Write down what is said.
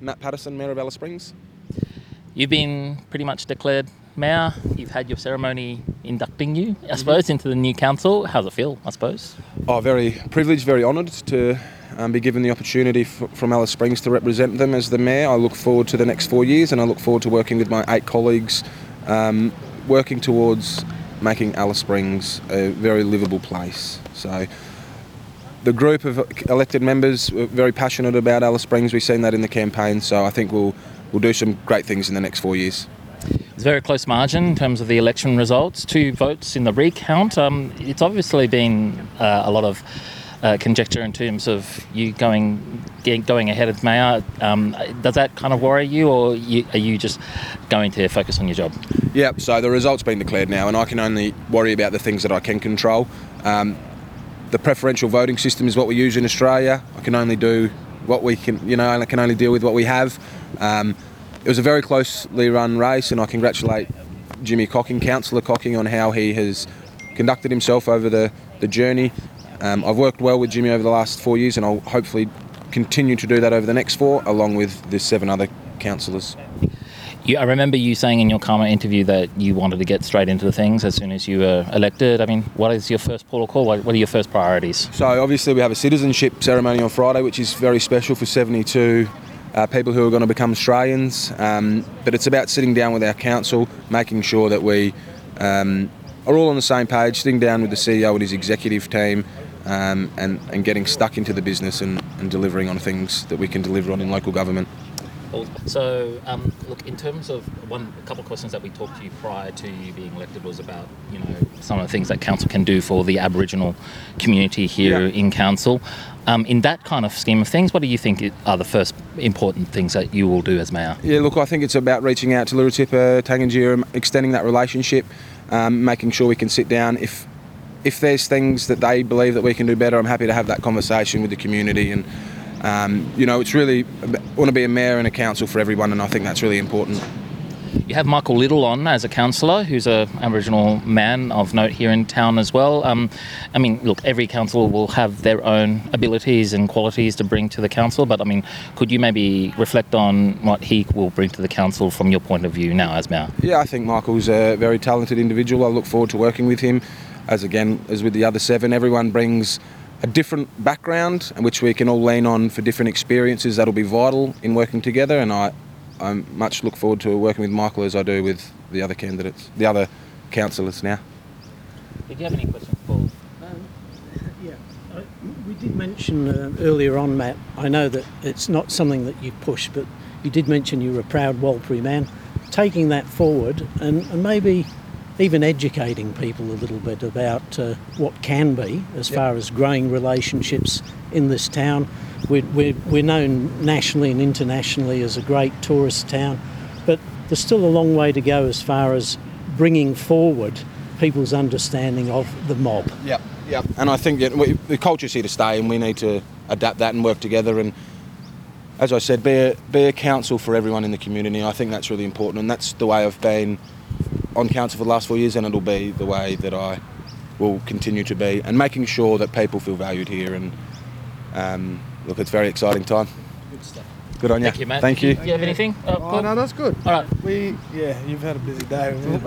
Matt Paterson, Mayor of Alice Springs. You've been pretty much declared mayor. You've had your ceremony inducting you, Mm-hmm. I suppose, into the new council. How's it feel, I suppose? Oh, very privileged, very honoured to um, be given the opportunity f- from Alice Springs to represent them as the mayor. I look forward to the next four years and I look forward to working with my eight colleagues, um, working towards making Alice Springs a very livable place. So, the group of elected members were very passionate about Alice Springs. We've seen that in the campaign, so I think we'll we'll do some great things in the next four years. It's a very close margin in terms of the election results. Two votes in the recount. Um, it's obviously been uh, a lot of uh, conjecture in terms of you going going ahead as mayor. Um, does that kind of worry you, or you, are you just going to focus on your job? Yeah, so the result's been declared now, and I can only worry about the things that I can control. Um, the preferential voting system is what we use in Australia. I can only do what we can, you know, I can only deal with what we have. Um, it was a very closely run race, and I congratulate Jimmy Cocking, Councillor Cocking, on how he has conducted himself over the, the journey. Um, I've worked well with Jimmy over the last four years, and I'll hopefully continue to do that over the next four, along with the seven other councillors. You, I remember you saying in your CAAMA interview that you wanted to get straight into the things as soon as you were elected. I mean, what is your first port of call? What, what are your first priorities? So obviously we have a citizenship ceremony on Friday, which is very special for 72 uh, people who are going to become Australians. Um, but it's about sitting down with our council, making sure that we um, are all on the same page, sitting down with the CEO and his executive team, um, and, and getting stuck into the business and, and delivering on things that we can deliver on in local government. So, um, look, in terms of one, a couple of questions that we talked to you prior to you being elected was about, you know, some of the things that council can do for the Aboriginal community here Yeah. in council. Um, in that kind of scheme of things, what do you think are the first important things that you will do as mayor? Yeah, look, I think it's about reaching out to Lhere Artepe, Tangentyere, extending that relationship, um, making sure we can sit down. If if there's things that they believe that we can do better, I'm happy to have that conversation with the community. And um, you know, it's really I want to be a mayor and a council for everyone, and I think that's really important. You have Michael Liddle on as a councillor, who's an Aboriginal man of note here in town as well. Um, I mean, look, every council will have their own abilities and qualities to bring to the council, but I mean, could you maybe reflect on what he will bring to the council from your point of view now as mayor? Yeah, I think Michael's a very talented individual. I look forward to working with him. As again, as with the other seven, everyone brings a different background, and which we can all lean on for different experiences. That'll be vital in working together, and I, I much look forward to working with Michael as I do with the other candidates, the other councillors now. Did you have any questions, Paul? Yeah, I- we did mention uh, earlier on, Matt. I know that it's not something that you push, but you did mention you were a proud Walpurgis man. Taking that forward and, and maybe even educating people a little bit about uh, what can be as far as growing relationships in this town. We're, we're, we're known nationally and internationally as a great tourist town, but there's still a long way to go as far as bringing forward people's understanding of the mob. Yep, yep. And I think that we, the culture's here to stay, and we need to adapt that and work together. And as I said, be a, be a council for everyone in the community. I think that's really important, and that's the way I've been on council for the last four years, and it'll be the way that I will continue to be. And making sure that people feel valued here. And um, look, it's a very exciting time. Good stuff. Good on you. Thank you, Matt. Thank you. Do you have anything? Uh, Oh, no, that's good. All right. We, yeah, you've had a busy day, brother.